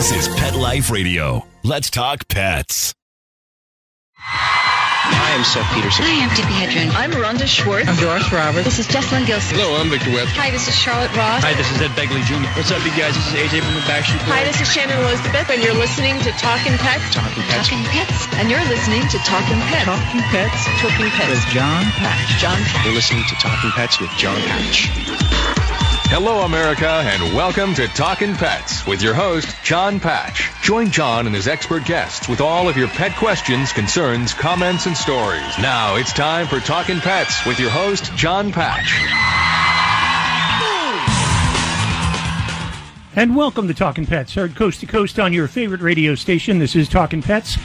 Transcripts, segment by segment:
This is Pet Life Radio. Let's talk pets. I'm Seth Peterson. I'm Tippi Hedren. I'm Rhonda Schwartz. I'm Doris Roberts. This is Jessalyn Gilsig. Hello, I'm Victor West. Hi, this is Charlotte Ross. Hi, this is Ed Begley Jr. What's up, you guys? This is AJ from the Backstreet Boys. Hi, this is Shannon Elizabeth, and you're listening to Talking Pets. Talking Pets. Talking Pets. And you're listening to Talking Pets. Talking Pets Talking Pets. with John Patch. John Patch. You're listening to Talking Pets with John Patch. Hello, America, and welcome to Talkin' Pets with your host, John Patch. Join John and his expert guests with all of your pet questions, concerns, comments, and stories. Now it's time for Talkin' Pets with your host, John Patch. And welcome to Talking Pets, heard coast to coast on your favorite radio station. This is Talking Pets,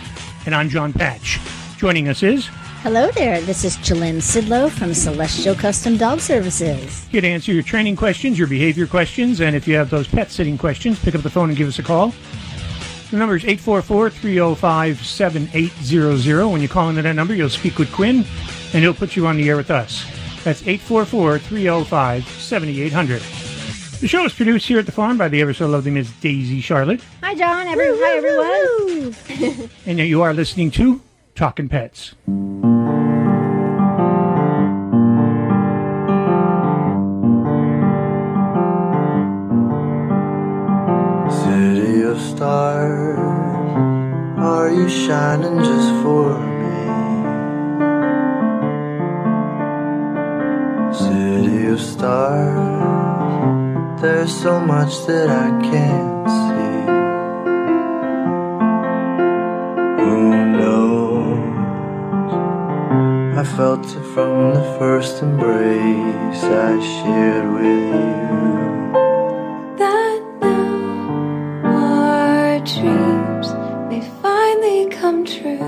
and I'm John Patch. Joining us is Hello there, this is Jalynn Sidlow from Celestial Custom Dog Services. here to answer your training questions, your behavior questions, and if you have those pet sitting questions, pick up the phone and give us a call. The number is 844-305-7800. When you call into that number, you'll speak with Quinn, and he'll put you on the air with us. That's 844-305-7800. The show is produced here at the farm by the ever so lovely Miss Daisy Charlotte, Hi, John. Every, hi, everyone. and you are listening to Talking Pets. City of stars, are you shining just for me? City of stars, there's so much that I can't felt it from the first embrace I shared with you. that now our dreams may finally come true.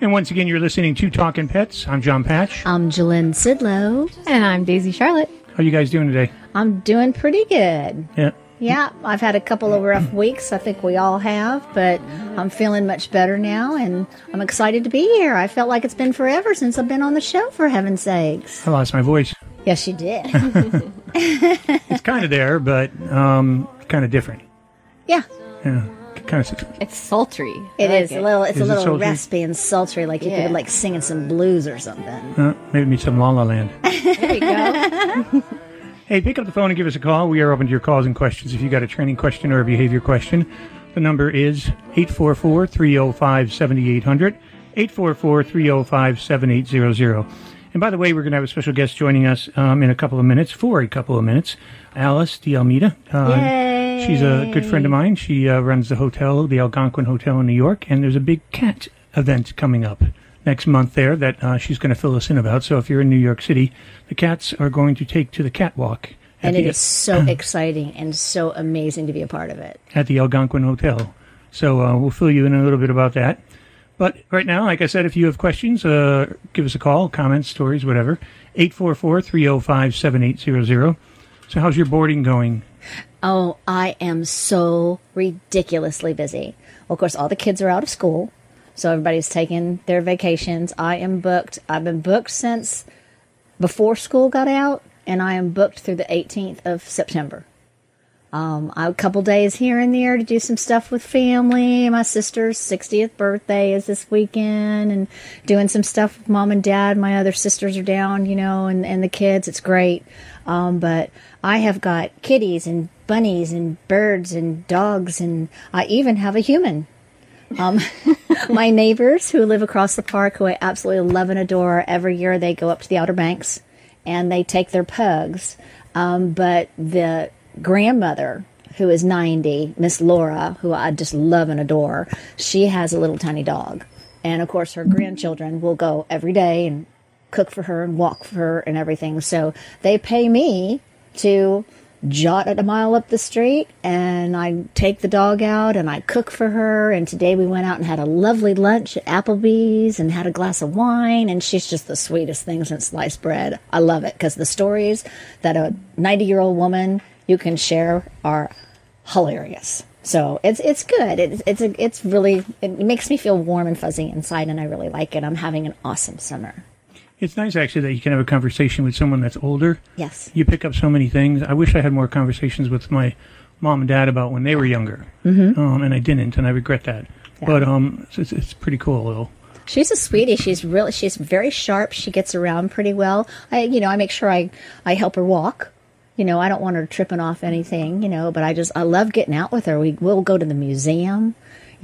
And once again, you're listening to Talking Pets. I'm John Patch. I'm Jalynn Sidlow. And I'm Daisy Charlotte. How you guys doing today? I'm doing pretty good. Yeah. Yeah, I've had a couple of rough weeks. I think we all have, but I'm feeling much better now, and I'm excited to be here. I felt like it's been forever since I've been on the show, for heaven's sakes. I lost my voice. Yes, you did. It's kind of there, but um, kind of different. yeah, Yeah, kind of. It's sultry. it is a little. It's Is a little sultry? raspy and sultry, like you Yeah. could like singing some blues or something. Uh, maybe meet some La La Land. There you go. Hey, pick up the phone and give us a call. We are open to your calls and questions. If you got a training question or a behavior question, the number is 844 305 7800. 844 305 7800. And by the way, we're going to have a special guest joining us um, in a couple of minutes, for a couple of minutes. Alice de Almeida. Uh, she's a good friend of mine. She uh, runs the hotel, the Algonquin Hotel in New York, and there's a big cat event coming up next month there that uh, she's going to fill us in about. So if you're in New York City, the cats are going to take to the catwalk And it the, is so exciting and so amazing to be a part of it. at the Algonquin Hotel. So uh, we'll fill you in a little bit about that. But right now, like I said, if you have questions, uh, give us a call, comments, stories, whatever. 844 305 7800. So, how's your boarding going? Oh, I am so ridiculously busy. Well, of course, all the kids are out of school, so everybody's taking their vacations. I am booked. I've been booked since before school got out, and I am booked through the 18th of September. Um, I, a couple days here and there to do some stuff with family. My sister's 60th birthday is this weekend, and doing some stuff with mom and dad. My other sisters are down, you know, and, and the kids. It's great. Um, but I have got kitties and bunnies and birds and dogs, and I even have a human. Um, my neighbors who live across the park, who I absolutely love and adore, every year they go up to the Outer Banks and they take their pugs. Um, but the grandmother, who is 90, Miss Laura, who I just love and adore, she has a little tiny dog. And of course, her grandchildren will go every day and cook for her and walk for her and everything. So they pay me to jot at a mile up the street and I take the dog out and I cook for her. And today we went out and had a lovely lunch at Applebee's and had a glass of wine. And she's just the sweetest thing since sliced bread. I love it because the stories that a 90 year old woman you can share are hilarious. So it's it's good. It's it's a, it's really it makes me feel warm and fuzzy inside, and I really like it. I'm having an awesome summer. It's nice actually that you can have a conversation with someone that's older. Yes. You pick up so many things. I wish I had more conversations with my mom and dad about when they were younger, mm-hmm. um, and I didn't, and I regret that. Yeah. But um, it's, it's pretty cool. though. She's a sweetie. She's really she's very sharp. She gets around pretty well. I you know I make sure I I help her walk. You know I don't want her tripping off anything. You know, but I just I love getting out with her. We will go to the museum.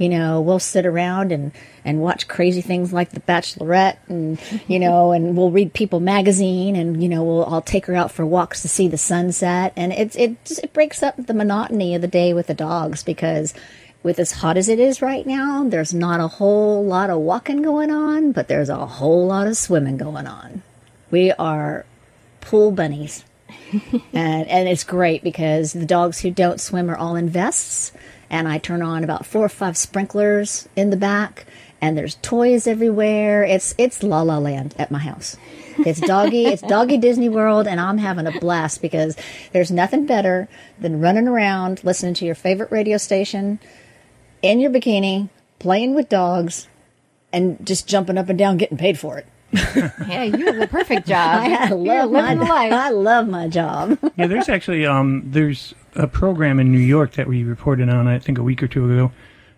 You know, we'll sit around and and watch crazy things like The Bachelorette, and you know, and we'll read People magazine, and you know, we'll I'll take her out for walks to see the sunset, and it's it just, it breaks up the monotony of the day with the dogs because with as hot as it is right now, there's not a whole lot of walking going on, but there's a whole lot of swimming going on. We are pool bunnies. and and it's great because the dogs who don't swim are all in vests and I turn on about four or five sprinklers in the back and there's toys everywhere. It's it's la la land at my house. It's doggy, it's doggy Disney World, and I'm having a blast because there's nothing better than running around listening to your favorite radio station in your bikini, playing with dogs, and just jumping up and down, getting paid for it. yeah, you have the perfect job. I You're love my living the life. I love my job. yeah, there's actually um, there's a program in New York that we reported on, I think a week or two ago,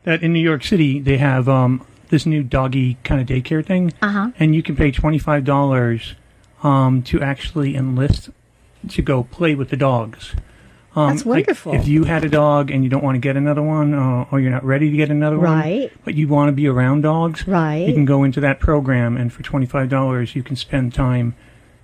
that in New York City they have um, this new doggy kind of daycare thing, Uh-huh. and you can pay twenty five dollars um, to actually enlist to go play with the dogs. Um, That's like, wonderful. if you had a dog and you don't want to get another one, uh, or you're not ready to get another Right. one, but you want to be around dogs, Right. You can go into that program, and for twenty five dollars, you can spend time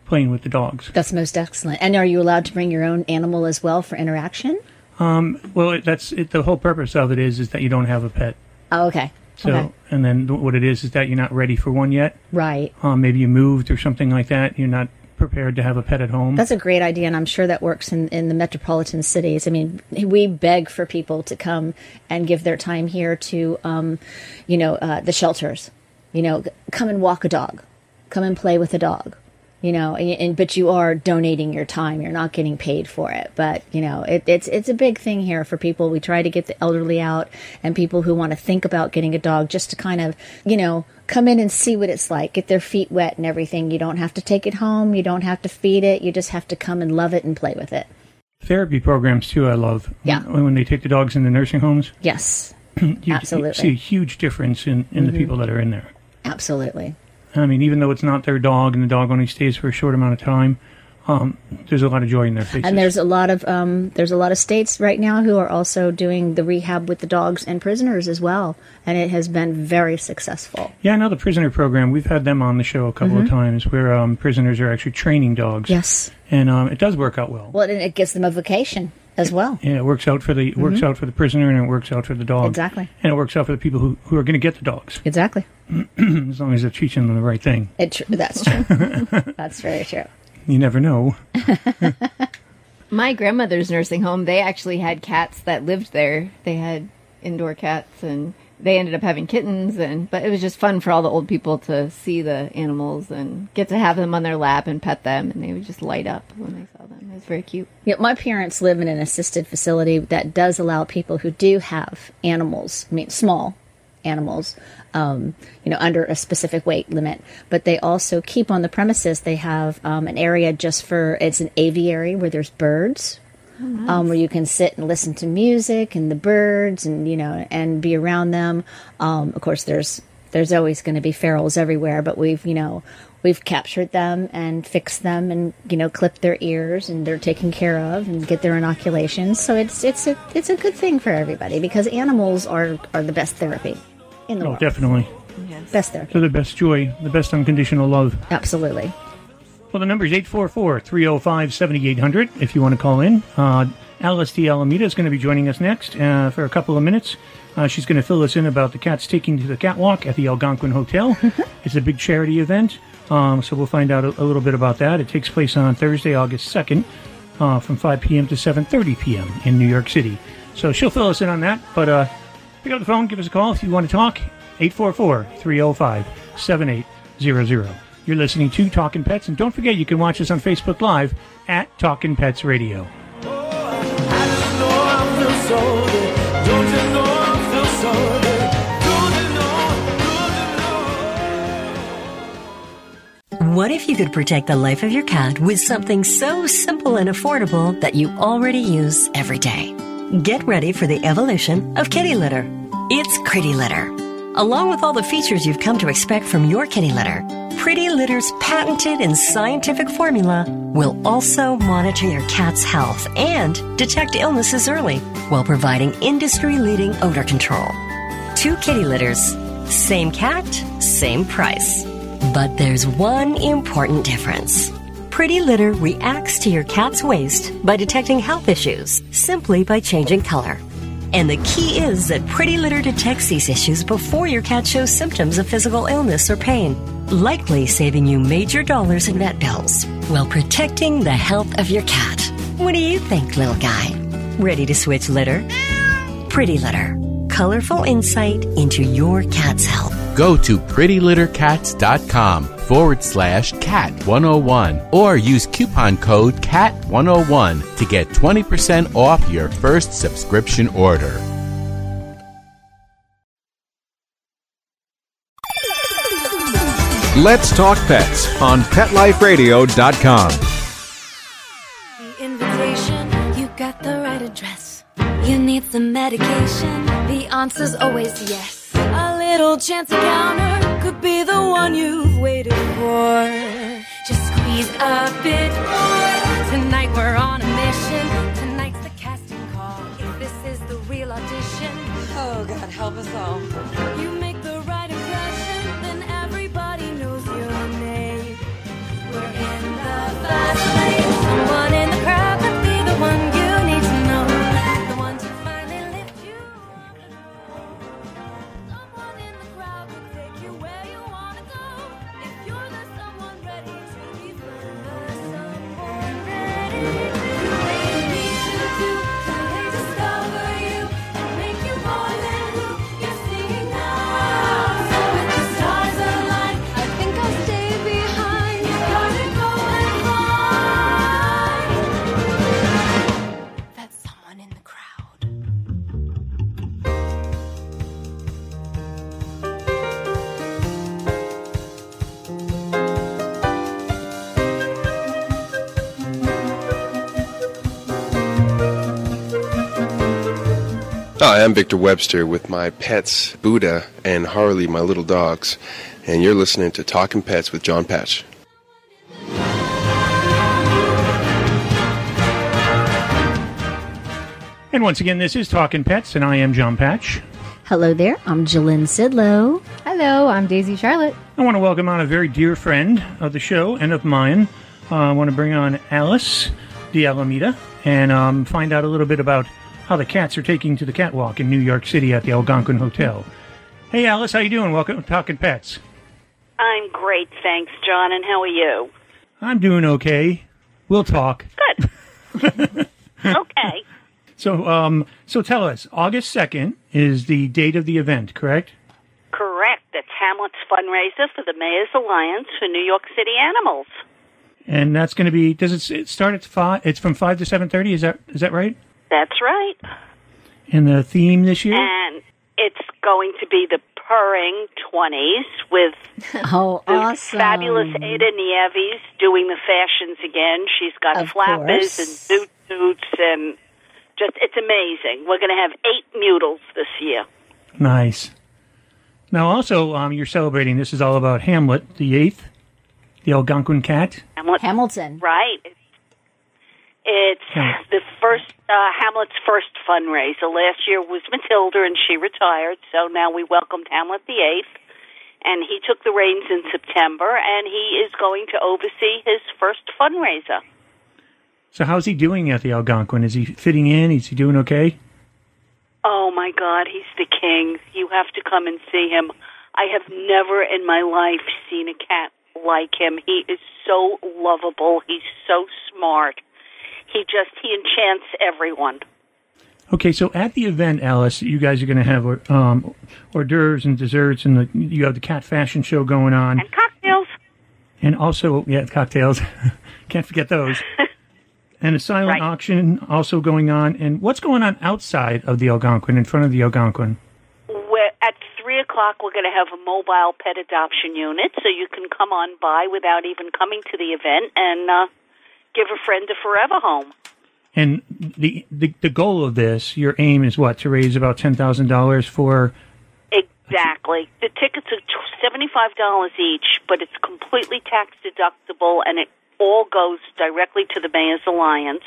playing with the dogs. That's most excellent. And are you allowed to bring your own animal as well for interaction? Um, well, it, that's it, the whole purpose of it is is that you don't have a pet. Oh, okay. So, okay. and then th- what it is is that you're not ready for one yet. Right. Um, maybe you moved or something like that. You're not prepared to have a pet at home. That's a great idea, and I'm sure that works in, in the metropolitan cities. I mean, we beg for people to come and give their time here to, um, you know, uh, the shelters. You know, come and walk a dog, come and play with a dog. You know, and, and but you are donating your time. You're not getting paid for it. But you know, it, it's it's a big thing here for people. We try to get the elderly out and people who want to think about getting a dog, just to kind of, you know, come in and see what it's like, get their feet wet and everything. You don't have to take it home. You don't have to feed it. You just have to come and love it and play with it. Therapy programs too. I love. Yeah. When, when they take the dogs in the nursing homes, Yes, you, you Absolutely. see a huge difference in, in the mm-hmm. people that are in there. absolutely. I mean, even though it's not their dog and the dog only stays for a short amount of time, um, there's a lot of joy in their faces. And there's a lot of um, there's a lot of states right now who are also doing the rehab with the dogs and prisoners as well, and it has been very successful. yeah, I know the prisoner program. We've had them on the show a couple of times where um, prisoners are actually training dogs. Mm-hmm. Yes. and um, it does work out well. Well, and it gives them a vocation as well. Yeah, it works out for the it works out for the prisoner and it works out for the dog. Mm-hmm. Exactly. And it works out for the people who, who are going to get the dogs, Exactly. as long as they're teaching them the right thing. It tr- that's true. that's very true. You never know. My grandmother's nursing home, they actually had cats that lived there. They had indoor cats and they ended up having kittens and but it was just fun for all the old people to see the animals and get to have them on their lap and pet them and they would just light up when they saw them. It was very cute. Yeah, my parents live in an assisted facility that does allow people who do have animals, I mean, small animals, um, you know, under a specific weight limit. But they also keep on the premises, they have um, an area just for, it's an aviary where there's birds. Um, where you can sit and listen to music and the birds and you know and be around them. Um, of course, there's there's always going to be ferals everywhere, but we've you know we've captured them and fixed them and you know clipped their ears and they're taken care of and get their inoculations. So it's it's a it's a good thing for everybody because animals are are the best therapy in the Oh, world. definitely. Best therapy, They're the best joy, the best unconditional love. absolutely. Well, the number is 844 305 7800 if you want to call in. Uh, Alice de Almeida is going to be joining us next uh, for a couple of minutes. Uh, she's going to fill us in about the cats taking to the catwalk at the Algonquin Hotel. it's a big charity event, um, so we'll find out a, a little bit about that. It takes place on Thursday, August 2nd uh, from 5 p.m. to 7.30 p.m. in New York City. So she'll fill us in on that, but uh, pick up the phone, give us a call if you want to talk. 844-305-7800. You're listening to Talking Pets, and don't forget you can watch us on Facebook Live at Talking Pets Radio. What if you could protect the life of your cat with something so simple and affordable that you already use every day? Get ready for the evolution of kitty litter. It's Pretty Litter. Along with all the features you've come to expect from your kitty litter, Pretty Litter's patented and scientific formula will also monitor your cat's health and detect illnesses early while providing industry leading odor control. Two kitty litters, same cat, same price. But there's one important difference. Pretty Litter reacts to your cat's waste by detecting health issues simply by changing color. And the key is that Pretty Litter detects these issues before your cat shows symptoms of physical illness or pain, likely saving you major dollars in vet bills while protecting the health of your cat. What do you think, little guy? Ready to switch litter? Pretty Litter. Colorful insight into your cat's health. Go to prettylittercats.com forward slash cat 101 or use coupon code cat 101 to get 20% off your first subscription order. Let's talk pets on PetLifeRadio.com. The invitation, you got the right address. You need some medication, the answer's always yes. Little chance encounter could be the one you've waited for. Just squeeze a bit more. Tonight we're on a mission. Tonight's the casting call. If this is the real audition, oh God, help us all. You make the right impression, then everybody knows your name. We're in the fast lane. Hi, I'm Victor Webster with my pets, Buddha and Harley, my little dogs, and you're listening to Talking Pets with John Patch. And once again, this is Talking Pets, and I am John Patch. Hello there, I'm Jalyn Sidlow. Hello, I'm Daisy Charlotte. I want to welcome on a very dear friend of the show and of mine. Uh, I want to bring on Alice de Almeida and um, find out a little bit about how the cats are taking to the catwalk in New York City at the Algonquin Hotel. Hey, Alice, how you doing? Welcome to Talking Pets. I'm great, thanks, John. And how are you? I'm doing okay. We'll talk. Good. okay. So, um, so tell us, August second is the date of the event, correct? Correct. It's Hamlet's fundraiser for the Mayor's Alliance for New York City Animals. And that's going to be. Does it, it start at five? It's from five to seven thirty. Is that is that right? That's right. And the theme this year? And it's going to be the purring 20s with Oh, the awesome. fabulous Ada Nieves doing the fashions again. She's got Of flappers course. and zoot suits and just, it's amazing. We're going to have eight mutals this year. Nice. Now, also, um, you're celebrating. This is all about Hamlet, the eighth, the Algonquin cat. Hamlet. Hamilton. Right. It's Yeah. the first uh, Hamlet's first fundraiser. Last year was Matilda, and she retired. So now we welcomed Hamlet the eighth, and he took the reins in September, and he is going to oversee his first fundraiser. So, how's he doing at the Algonquin? Is he fitting in? Is he doing okay? Oh my God, he's the king! You have to come and see him. I have never in my life seen a cat like him. He is so lovable. He's so smart. He just he enchants everyone. Okay, so at the event, Alice, you guys are going to have um, hors d'oeuvres and desserts, and the, you have the cat fashion show going on, And cocktails. and also yeah, cocktails. Can't forget those. and a silent Right. auction also going on. And what's going on outside of the Algonquin, in front of the Algonquin? We're, at three o'clock, we're going to have a mobile pet adoption unit, so you can come on by without even coming to the event and uh, give a friend a forever home. And the, the the goal of this, your aim is what to raise about ten thousand dollars for. Exactly. The tickets are seventy-five dollars each, but it's completely tax deductible, and it all goes directly to the Mayor's Alliance,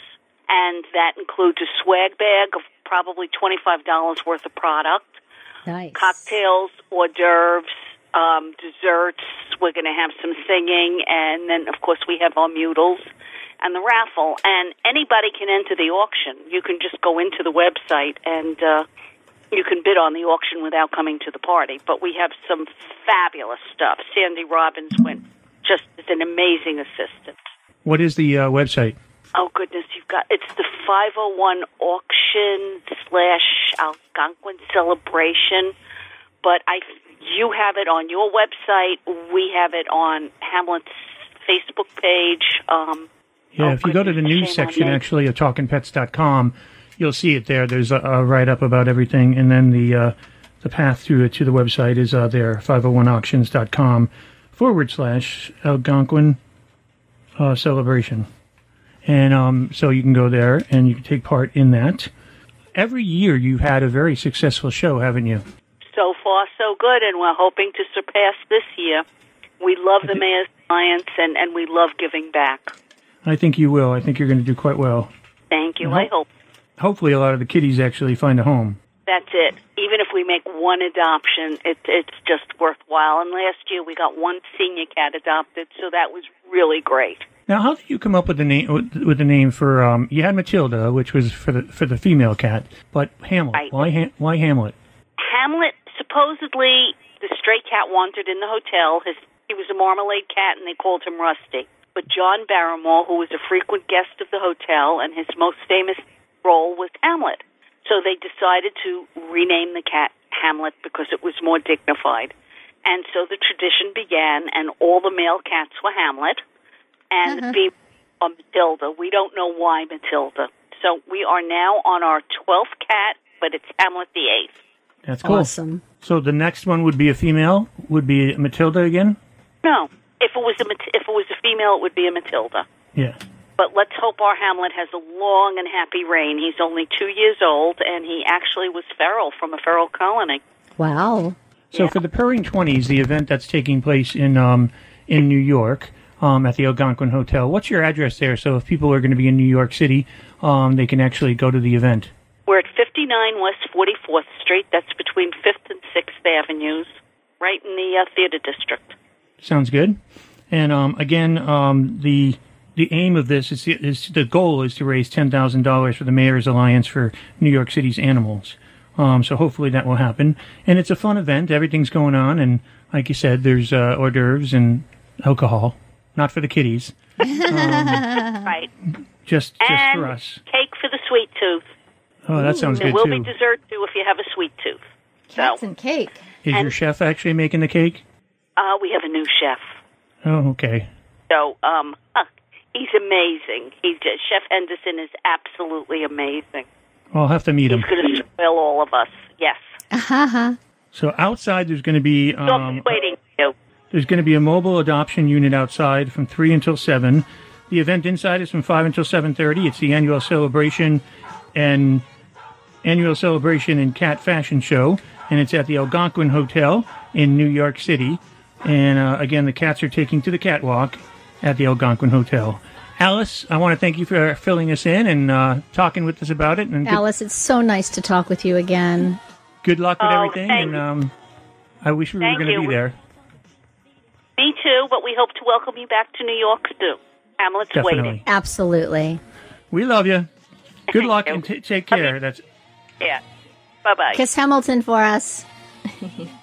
and that includes a swag bag of probably twenty-five dollars worth of product, Nice. cocktails, hors d'oeuvres, um, desserts. We're going to have some singing, and then of course we have our mutals and the raffle. And anybody can enter the auction. You can just go into the website and. Uh, you can bid on the auction without coming to the party. But we have some fabulous stuff. Sandy Robbins went just as an amazing assistant. What is the uh, website? Oh goodness, you've got it's the 501 auction slash Algonquin celebration. But I, you have it on your website. We have it on Hamlet's Facebook page. Um, Yeah, if you go to the news section, actually, of talkingpets.com, you'll see it there. There's a, a write up about everything, and then the uh, the path to to the website is uh, there 501auctions.com forward slash Algonquin uh, celebration. And um, so you can go there and you can take part in that. Every year you've had a very successful show, haven't you? so far so good, and we're hoping to surpass this year. We love the Mayor's Alliance, and and we love giving back. I think you will. I think you're going to do quite well. Thank you. Uh-huh. I hope. Hopefully, a lot of the kitties actually find a home. That's it. Even if we make one adoption, it, it's just worthwhile. And last year we got one senior cat adopted, so that was really great. Now, how did you come up with the name with, with the name for? Um, you had Matilda, which was for the for the female cat, but Hamlet. Why ha- why Hamlet? Hamlet supposedly the stray cat wandered in the hotel. His he was a marmalade cat, and they called him Rusty. But John Barrymore, who was a frequent guest of the hotel, and his most famous role was Hamlet. So they decided to rename the cat Hamlet because it was more dignified. And so the tradition began, and all the male cats were Hamlet, and the female are Matilda. We don't know why Matilda. So we are now on our 12th cat, but it's Hamlet the eighth. That's cool. Awesome. So the next one would be a female. Would be Matilda again. No, if it was a if it was a female, it would be a Matilda. Yeah. But let's hope our Hamlet has a long and happy reign. He's only two years old, and he actually was feral from a feral colony. Wow. So for the Purring Twenties, the event that's taking place in um in New York. Um, at the Algonquin Hotel. What's your address there? So if people are going to be in New York City, um, they can actually go to the event. We're at 59 West 44th Street. That's between 5th and 6th Avenues, right in the uh, theater district. Sounds good. And um, again, um, the the aim of this is, is the goal is to raise ten thousand dollars for the Mayor's Alliance for New York City's animals. Um, so hopefully that will happen. And it's a fun event. Everything's going on, and like you said, there's uh, hors d'oeuvres and alcohol, not for the kiddies, right. just just and for us. cake for the sweet tooth. Oh, that sounds there good will too. be dessert too if you have a sweet tooth. Cats and cake. Is your chef actually making the cake? Uh, we have a new chef. Oh, okay. So, um, huh, he's amazing. He's uh, Chef Henderson is absolutely amazing. I'll have to meet him. He's going to spoil all of us. Yes. Uh-huh. So outside, there's going to be So um, just waiting for. There's going to be a mobile adoption unit outside from 3 until 7. The event inside is from 5 until 7:30. It's the annual celebration and annual celebration and cat fashion show and it's at the Algonquin Hotel in New York City. And uh, again, the cats are taking to the catwalk at the Algonquin Hotel. Alice, I want to thank you for filling us in and uh, talking with us about it. And good, Alice, it's so nice to talk with you again. good luck with Oh, everything. thank And um, I wish we Thank were going to be there. Me too, but we hope to welcome you back to New York soon. Hamlet's Definitely. waiting. Absolutely. We love you. Good luck and t- take care. That's Yeah. Bye bye. Kiss Hamilton for us.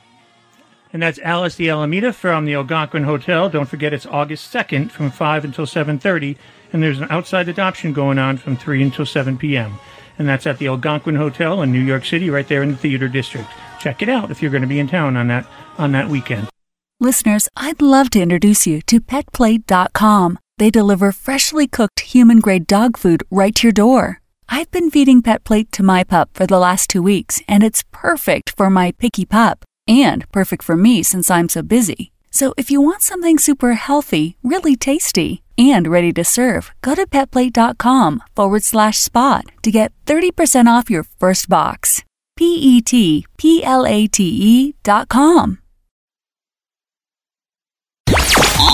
and that's Alice de Almeida from the Algonquin Hotel. Don't forget it's August second from five until seven thirty, and there's an outside adoption going on from three until seven p.m. And that's at the Algonquin Hotel in New York City, right there in the theater district. Check it out if you're going to be in town on that on that weekend. Listeners, I'd love to introduce you to PetPlate.com. They deliver freshly cooked human grade dog food right to your door. I've been feeding PetPlate to my pup for the last two weeks, and it's perfect for my picky pup and perfect for me since I'm so busy. So if you want something super healthy, really tasty, and ready to serve, go to petplate.com forward slash spot to get 30% off your first box. P E T P L A T E dot com.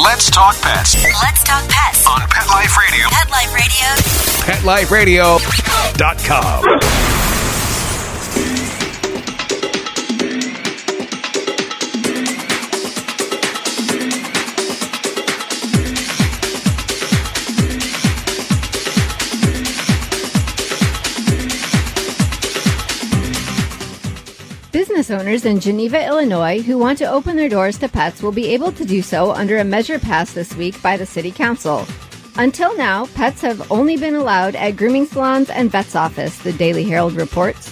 Let's talk pets Let's talk pets on Pet Life Radio. Pet Life Radio. PetLifeRadio.com. Business owners in Geneva, Illinois, who want to open their doors to pets will be able to do so under a measure passed this week by the City Council. Until now, pets have only been allowed at grooming salons and vet's office, the Daily Herald reports.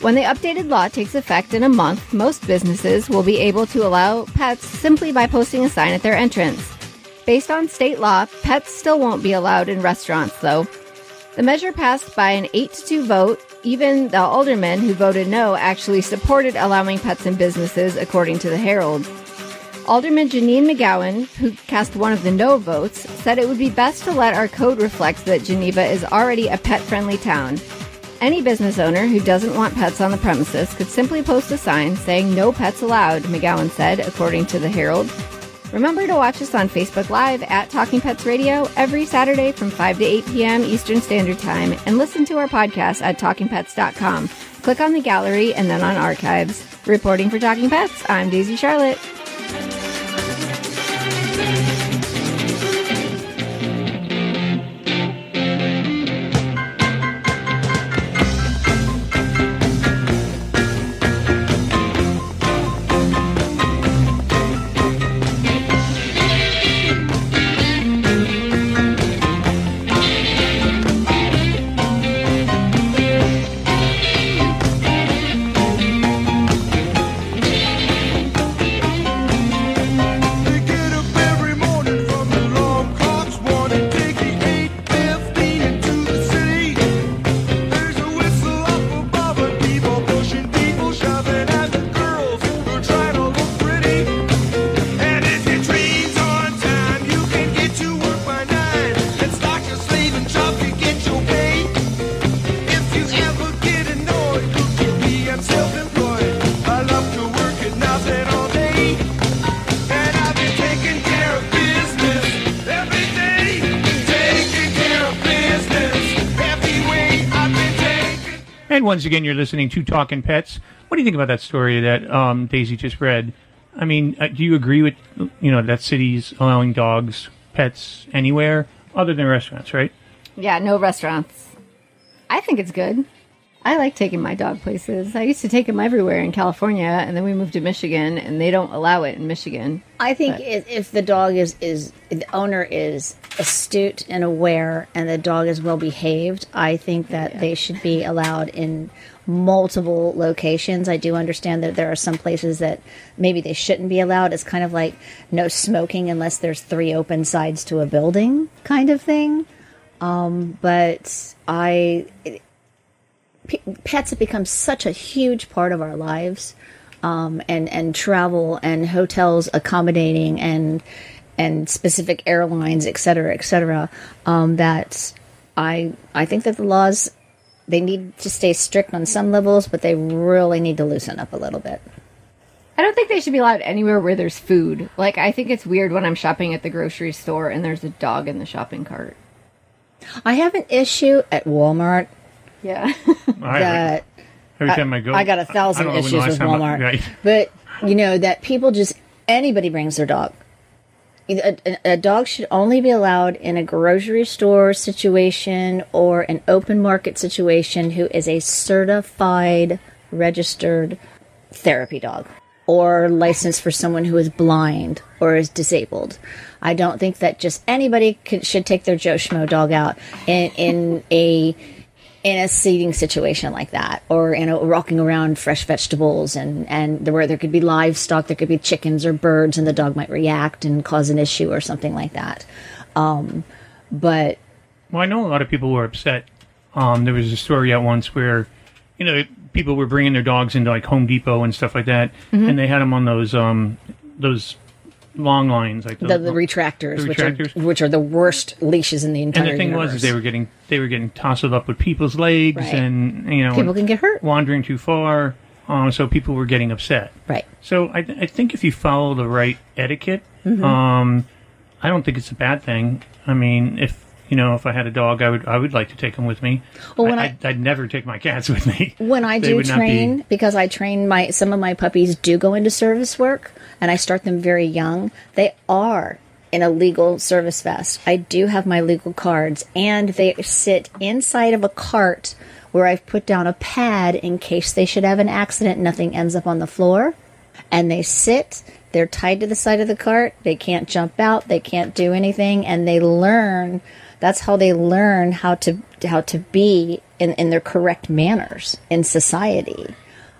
When the updated law takes effect in a month, most businesses will be able to allow pets simply by posting a sign at their entrance. Based on state law, pets still won't be allowed in restaurants, though. The measure passed by an 8 to 2 vote. Even the aldermen who voted no actually supported allowing pets in businesses, according to the Herald. Alderman Janine McGowan, who cast one of the no votes, said it would be best to let our code reflect that Geneva is already a pet friendly town. Any business owner who doesn't want pets on the premises could simply post a sign saying no pets allowed, McGowan said, according to the Herald. Remember to watch us on Facebook Live at Talking Pets Radio every Saturday from 5 to 8 p.m. Eastern Standard Time and listen to our podcast at TalkingPets.com. Click on the gallery and then on archives. Reporting for Talking Pets, I'm Daisy Charlotte. Once again, you're listening to Talking Pets. What do you think about that story that um, Daisy just read? I mean, uh, do you agree with you know that cities allowing dogs, pets anywhere other than restaurants, right? Yeah, no restaurants. I think it's good. I like taking my dog places. I used to take him everywhere in California, and then we moved to Michigan, and they don't allow it in Michigan. I think But- if, the dog is is the owner is astute and aware, and the dog is well behaved, I think that they should be allowed in multiple locations. I do understand that there are some places that maybe they shouldn't be allowed. It's kind of like no smoking unless there's three open sides to a building, kind of thing. Um, but I p- pets have become such a huge part of our lives um, and and travel and hotels accommodating and and specific airlines et cetera et cetera um, that I I think that the laws they need to stay strict on some levels but they really need to loosen up a little bit I don't think they should be allowed anywhere where there's food. Like, I think it's weird when I'm shopping at the grocery store and there's a dog in the shopping cart. I have an issue at Walmart Yeah. I- that Every time I go, I got a thousand I don't know when the issues with time I- Walmart. right. But you know that people just anybody brings their dog. A, a- a dog should only be allowed in a grocery store situation or an open market situation who is a certified, registered therapy dog or licensed for someone who is blind or is disabled. I don't think that just anybody could, should take their Joe Schmo dog out in, in a in a seating situation like that, or in a walking around fresh vegetables, and and where there could be livestock, there could be chickens or birds, and the dog might react and cause an issue or something like that. Um, but Well, I know a lot of people were upset. Um, there was a story out once where, you know, people were bringing their dogs into like Home Depot and stuff like that, Mhm. and they had them on those um, those long lines, like The, the retractors, the which retractors. are which are the worst leashes in the entire and the thing was, universe. is they were getting they were getting tossed up with people's legs, Right. and you know, People can get hurt. wandering too far. Uh, so people were getting upset. Right. So I, I think if you follow the right etiquette, Mhm. um, I don't think it's a bad thing. I mean, if you know, if I had a dog, I would I would like to take him with me. Well, when I, I'd never take my cats with me. When I do would not be- train, because I train my some of my puppies do go into service work, and I start them very young. They are in a legal service vest. I do have my legal cards, and they sit inside of a cart where I've put down a pad in case they should have an accident. Nothing ends up on the floor, and they sit. They're tied to the side of the cart. They can't jump out. They can't do anything, and they learn. That's how they learn how to how to be in, in their correct manners in society.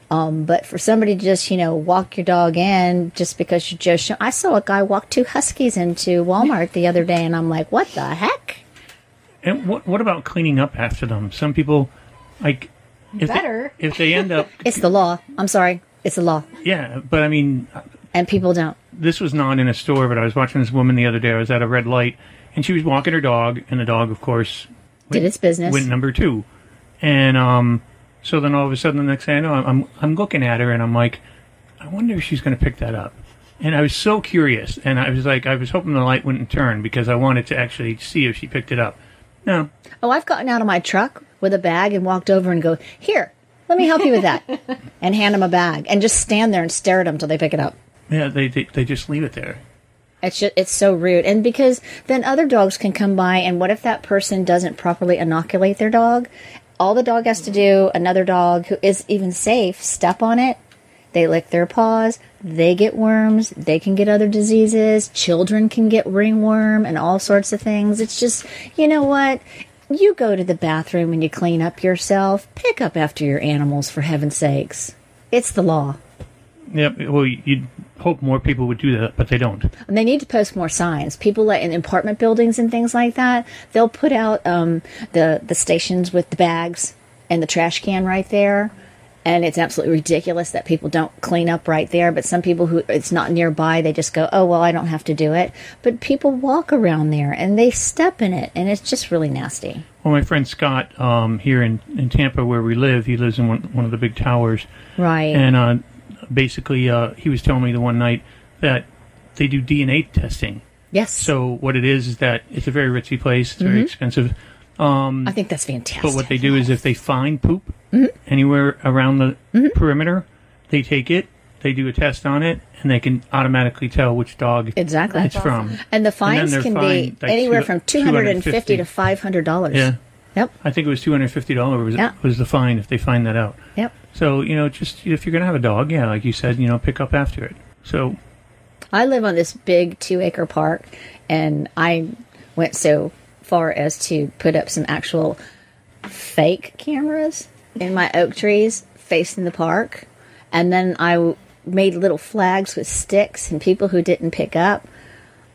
Um, but for somebody to just you know walk your dog in just because you just show, I saw a guy walk two huskies into Walmart the other day, and I'm like, what the heck? And what what about cleaning up after them? Some people like if Better. they, if they end up It's the law. I'm sorry, it's the law, yeah, but I mean, and people don't. this was not in a store, but I was watching this woman the other day. I was at a red light, and she was walking her dog, and the dog, of course, Did its business. went number two, and um, so then all of a sudden, the next thing I know, I'm I'm, I'm looking at her, and I'm like, I wonder if she's going to pick that up. And I was so curious, and I was like, I was hoping the light wouldn't turn because I wanted to actually see if she picked it up. No, Oh, I've gotten out of my truck with a bag and walked over and go, here, let me help you with that, and hand them a bag and just stand there and stare at them till they pick it up. Yeah, they they, they just leave it there. It's just, it's so rude, and because then other dogs can come by, and what if that person doesn't properly inoculate their dog? All the dog has to do, another dog who is even safe, step on it. They lick their paws. They get worms. They can get other diseases. Children can get ringworm and all sorts of things. It's just, you know what? You go to the bathroom and you clean up yourself. Pick up after your animals, for heaven's sakes. It's the law. Yeah, well, you'd hope more people would do that, but they don't. And they need to post more signs. People like in apartment buildings and things like that, they'll put out um, the the stations with the bags and the trash can right there. And it's absolutely ridiculous that people don't clean up right there. But some people who it's not nearby, they just go, "Oh well, I don't have to do it." But people walk around there and they step in it, and it's just really nasty. Well, my friend Scott um, here in, in Tampa, where we live, he lives in one, one of the big towers. Right. And uh, basically, uh, he was telling me the one night that they do DNA testing. Yes. So what it is is that it's a very ritzy place. It's very Mhm. expensive. Um, I think that's fantastic. but what they do is if they find poop Mhm. anywhere around the Mm-hmm. perimeter, they take it, they do a test on it, and they can automatically tell which dog Exactly. it's from. And the fines they're can be like, anywhere two- from two hundred and fifty to five hundred dollars. Yeah. Yep. I think it was two hundred fifty dollars was, Yeah. was the fine if they find that out. Yep. So you know, just if you're gonna have a dog, yeah, like you said, you know, pick up after it. So I live on this big two acre park, and I went so far as to put up some actual fake cameras in my oak trees facing the park. And then I made little flags with sticks, and people who didn't pick up,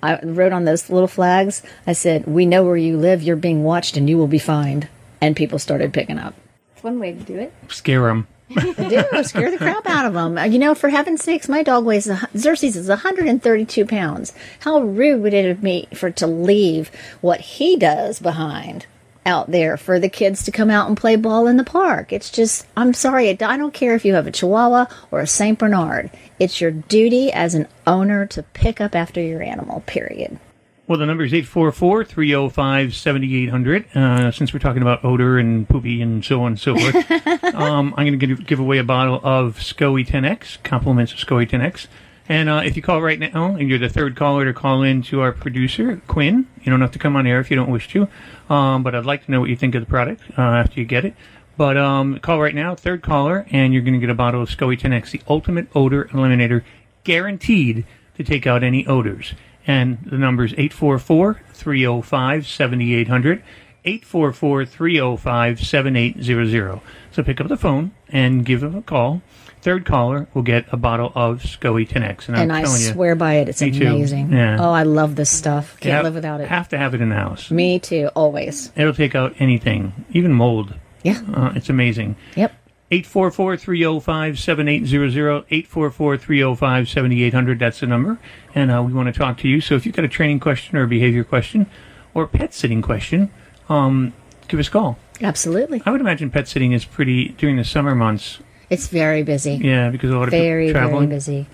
I wrote on those little flags, I said, We know where you live, you're being watched, and you will be fined. And people started picking up. It's one way to do it. scare them. do scare the crap out of them. Uh, you know, for heaven's sakes, my dog weighs a, Xerxes is 132 pounds. How rude would it be for to leave what he does behind out there for the kids to come out and play ball in the park? It's just, I'm sorry, I don't care if you have a Chihuahua or a Saint Bernard. It's your duty as an owner to pick up after your animal. Period. Well, the number is 844-305-7800. Uh, since we're talking about odor and poopy and so on and so forth, um, I'm going to give, give away a bottle of SCOE 10X, compliments of SCOE 10X. And uh, if you call right now, and you're the third caller to call in to our producer, Quinn, you don't have to come on air if you don't wish to. Um, but I'd like to know what you think of the product uh, after you get it. But um, call right now, third caller, and you're going to get a bottle of SCOE 10X, the ultimate odor eliminator, guaranteed to take out any odors. And the number is 844 305 7800. 844 305 7800. So pick up the phone and give them a call. Third caller will get a bottle of SCOE 10X. And, And, I'm telling you, swear by it. It's amazing. Yeah. Oh, I love this stuff. Can't have- live without it. Have to have it in the house. Me too, always. It'll take out anything, even mold. Yeah. Uh, it's amazing. Yep. 844-305-7800, 844-305-7800. That's the number. And uh, we want to talk to you. So if you've got a training question or a behavior question or a pet sitting question, um, give us a call. Absolutely. I would imagine pet sitting is pretty, during the summer months. It's very busy. Yeah, because a lot of very, people traveling. very busy.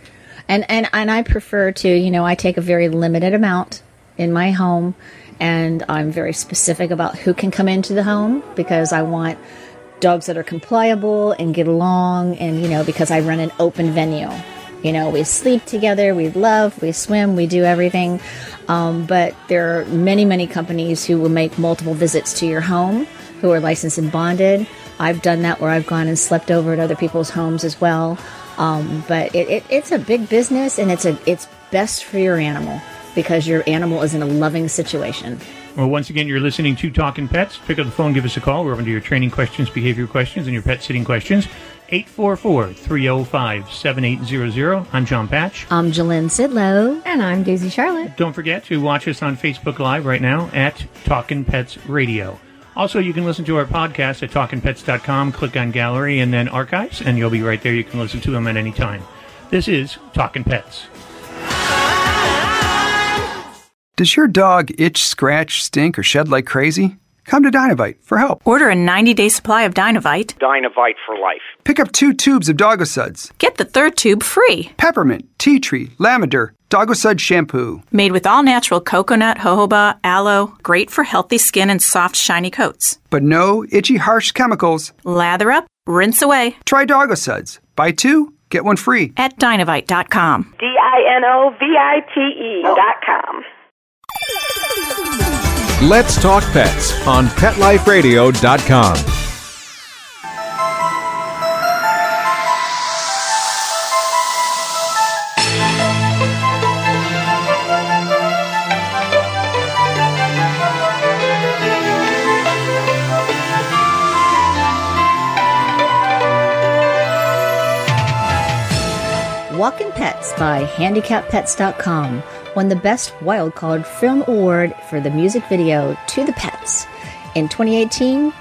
And, and, and I prefer to, you know, I take a very limited amount in my home and I'm very specific about who can come into the home because I want dogs that are compliable and get along and you know because I run an open venue. You know, we sleep together, we love, we swim, we do everything. Um, but there are many, many companies who will make multiple visits to your home who are licensed and bonded. I've done that where I've gone and slept over at other people's homes as well. Um, but it, it, it's a big business and it's a it's best for your animal because your animal is in a loving situation. Well, once again, you're listening to Talking Pets. Pick up the phone, give us a call. We're open to your training questions, behavior questions, and your pet sitting questions. 844-305-7800. I'm John Patch. I'm Jalynn Sidlow. And I'm Daisy Charlotte. Don't forget to watch us on Facebook Live right now at Talking Pets Radio. Also, you can listen to our podcast at talkingpets.com. Click on Gallery and then Archives, and you'll be right there. You can listen to them at any time. This is Talking Pets. Does your dog itch, scratch, stink, or shed like crazy? Come to Dinovite for help. Order a 90 day supply of Dinovite. Dinovite for life. Pick up two tubes of Dogosuds. Get the third tube free. Peppermint, tea tree, lavender, Dogosud shampoo. Made with all natural coconut, jojoba, aloe, great for healthy skin and soft, shiny coats. But no itchy, harsh chemicals. Lather up, rinse away. Try Dogosuds. Buy two, get one free. At Dinovite.com. D I N O V I T E dot com. Let's Talk Pets on PetLifeRadio.com. Walking Pets by HandicappedPets.com won the Best Wild Card Film Award for the music video To the Pets in 2018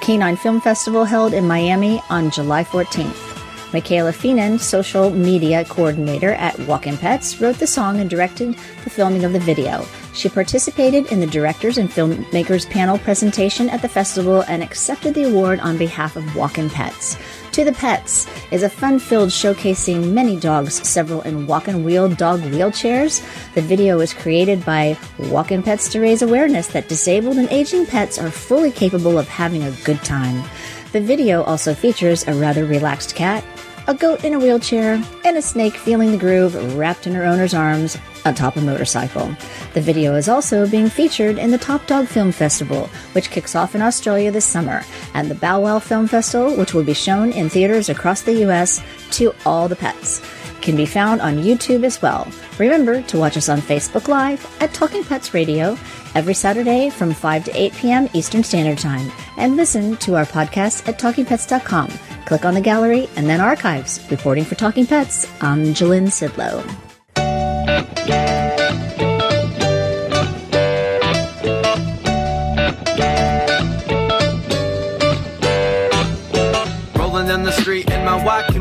Canine Film Festival held in Miami on July 14th. Michaela Feenan, social media coordinator at Walking Pets, wrote the song and directed the filming of the video. She participated in the directors and filmmakers panel presentation at the festival and accepted the award on behalf of Walking Pets. To the Pets is a fun filled showcasing many dogs, several in walk and wheel dog wheelchairs. The video was created by Walking Pets to raise awareness that disabled and aging pets are fully capable of having a good time. The video also features a rather relaxed cat, a goat in a wheelchair, and a snake feeling the groove wrapped in her owner's arms atop a motorcycle. The video is also being featured in the Top Dog Film Festival, which kicks off in Australia this summer, and the Bow Wow Film Festival, which will be shown in theaters across the U.S. to all the pets. Can be found on YouTube as well. Remember to watch us on Facebook Live at Talking Pets Radio every Saturday from 5 to 8 p.m. Eastern Standard Time, and listen to our podcast at TalkingPets.com. Click on the gallery and then archives. Reporting for Talking Pets, I'm Jalynn Sidlow. Rolling down the street in my walking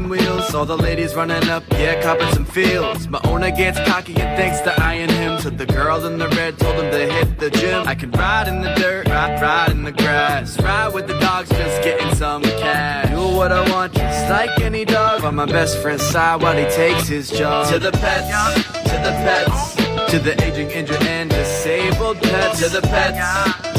wheels. All the ladies running up, yeah, copping some feels. My owner gets cocky and thinks that I and him. So the girl in the red told him to hit the gym. I can ride in the dirt, ride, ride in the grass. Ride with the dogs, just getting some cash. Do what I want, just like any dog. On my best friend's side while he takes his job. To the pets, to the pets. To the aging, injured, and disabled pets. To the pets,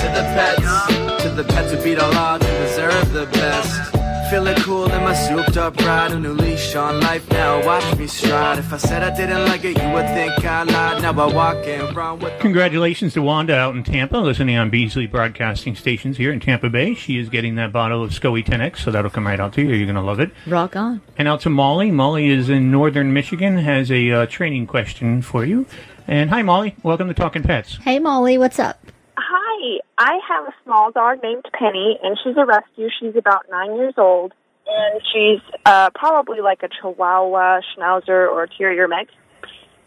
to the pets. To the pets who beat all odds and deserve the best. Feeling cool in my souped up ride, a new leash on life now. Watch me stride. If I said I didn't like it, you would think I lied. Now I walk and run with. Congratulations to Wanda out in Tampa, listening on Beasley Broadcasting Stations here in Tampa Bay. She is getting that bottle of SCOE 10X, so that'll come right out to you. You're going to love it. Rock on. And out to Molly. Molly is in northern Michigan, has a uh, training question for you. And hi, Molly. Welcome to Talking Pets. Hey, Molly, what's up? Hi, I have a small dog named Penny, and she's a rescue. She's about nine years old, and she's uh, probably like a Chihuahua, Schnauzer, or Terrier mix.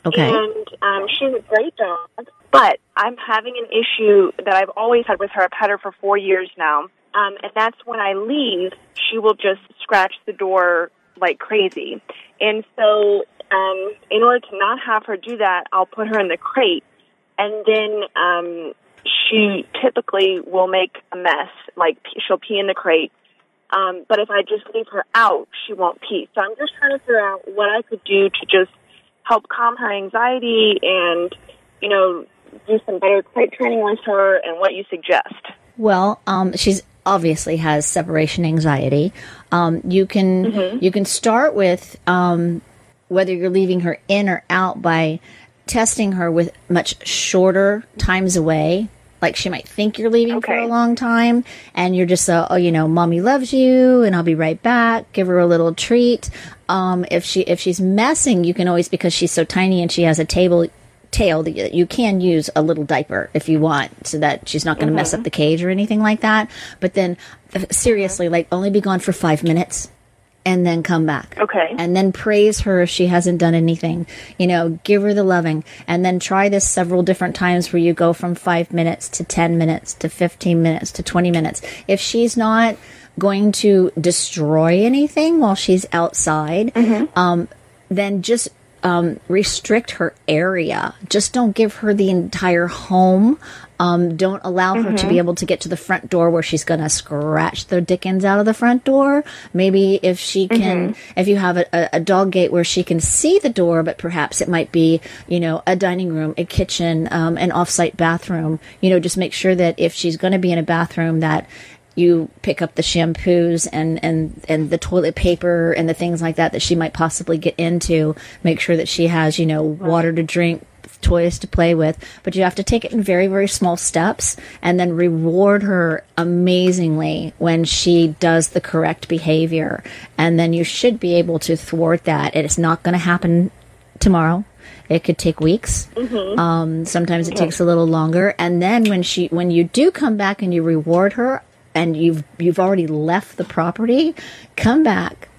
Okay. And um, she's a great dog, but I'm having an issue that I've always had with her. I've had her for four years now. Um, and that's when I leave, she will just scratch the door like crazy. And so, um, in order to not have her do that, I'll put her in the crate, and then um, she typically will make a mess. Like she'll pee in the crate. Um, but if I just leave her out, she won't pee. So I'm just trying to figure out what I could do to just help calm her anxiety and, you know, do some better crate training with her and what you suggest. Well, um, she's obviously has separation anxiety. Um, you can you can start with um, whether you're leaving her in or out by testing her with much shorter times away. Like she might think you're leaving for a long time, and you're just uh, oh you know mommy loves you, and I'll be right back. Give her a little treat. Um, if she if she's messing, you can always because she's so tiny and she has a table tail that you- can use a little diaper if you want so that she's not going to mess up the cage or anything like that. But then uh, seriously like only be gone for five minutes and then come back. Okay. And then praise her if she hasn't done anything. You know give her the loving. And then try this several different times where you go from five minutes to 10 minutes to 15 minutes to 20 minutes. If she's not going to destroy anything while she's outside um, then just um, restrict her area. Just don't give her the entire home. Um, don't allow her to be able to get to the front door where she's going to scratch the dickens out of the front door. Maybe if she can, Mhm. if you have a, a, a dog gate where she can see the door, but perhaps it might be, you know, a dining room, a kitchen, um, an offsite bathroom. You know, just make sure that if she's going to be in a bathroom, that you pick up the shampoos and, and, and the toilet paper and the things like that that she might possibly get into. Make sure that she has, you know, water to drink, toys to play with. But you have to take it in very, very small steps and then reward her amazingly when she does the correct behavior. And then you should be able to thwart that. It's not going to happen tomorrow. It could take weeks. Mhm. Um, sometimes it takes a little longer. And then when she, when you do come back and you reward her, and you've you've already left the property, come back,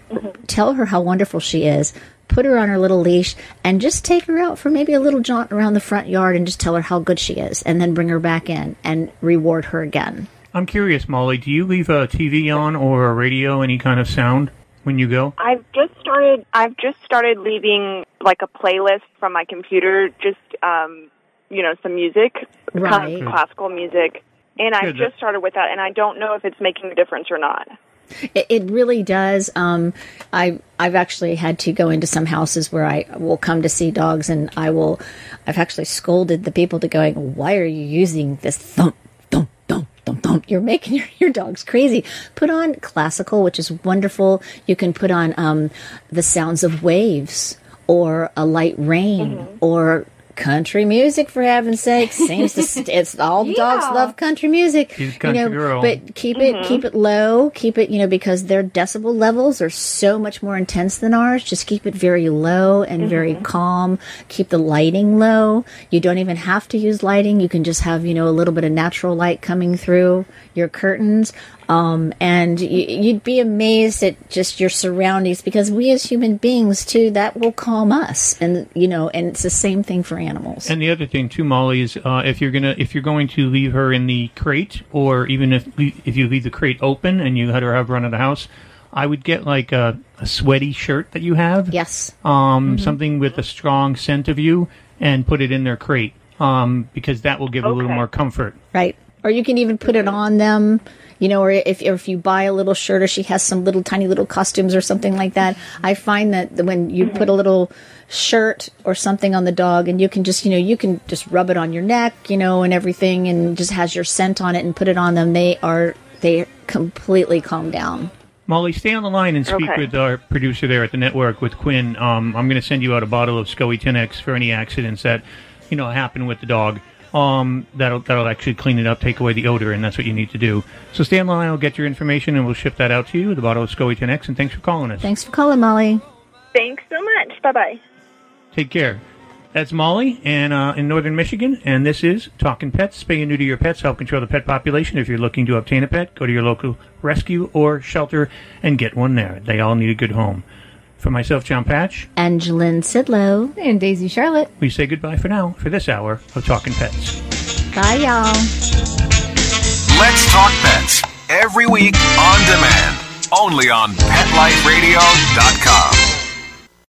tell her how wonderful she is. Put her on her little leash and just take her out for maybe a little jaunt around the front yard and just tell her how good she is, and then bring her back in and reward her again. I'm curious, Molly. Do you leave a TV on or a radio, any kind of sound when you go? I've just started. I've just started leaving like a playlist from my computer. Just um, you know, some music, Right. classical music, and I've Good. just started with that. And I don't know if it's making a difference or not. It, it really does. Um, I I've actually had to go into some houses where I will come to see dogs, and I will. I've actually scolded the people to going, "Why are you using this thump, thump, thump, thump, thump? You're making your, your dogs crazy." Put on classical, which is wonderful. You can put on um, the sounds of waves, or a light rain, or country music for heaven's sake. Seems to st- it's all the dogs love country music She's a you know girl. but keep it Mhm. keep it low keep it you know because their decibel levels are so much more intense than ours. Just keep it very low and very calm. Keep the lighting low. You don't even have to use lighting. You can just have you know a little bit of natural light coming through your curtains um, and y- you'd be amazed at just your surroundings because we as human beings too that will calm us and you know and it's the same thing for animals And the other thing too, Molly, is uh, if you're gonna if you're going to leave her in the crate, or even if if you leave the crate open and you let her have run of the house, I would get like a, a sweaty shirt that you have. Yes. Um, Mhm. something with a strong scent of you, and put it in their crate. Um, because that will give a little more comfort. Right. Or you can even put it on them, you know, or if, or if you buy a little shirt or she has some little tiny little costumes or something like that. I find that when you put a little shirt or something on the dog and you can just, you know, you can just rub it on your neck, you know, and everything and just has your scent on it and put it on them, they are, they completely calm down. Molly, stay on the line and speak Okay. with our producer there at the network, with Quinn. Um, I'm going to send you out a bottle of SCOE 10X for any accidents that, you know, happen with the dog. Um, that'll that'll actually clean it up, take away the odor, and that's what you need to do. So stay on the line. I'll get your information, and we'll ship that out to you. The bottle of SCOE 10X, and thanks for calling us. Thanks for calling, Molly. Thanks so much. Bye bye. Take care. That's Molly, and uh, in northern Michigan, and this is Talking Pets. Spay and neuter your pets. Help control the pet population. If you're looking to obtain a pet, go to your local rescue or shelter and get one there. They all need a good home. For myself, John Patch, Angeline Sidlow. And Daisy Charlotte. we say goodbye for now for this hour of Talking Pets. Bye, y'all. Let's Talk Pets every week on demand. only on PetLifeRadio.com.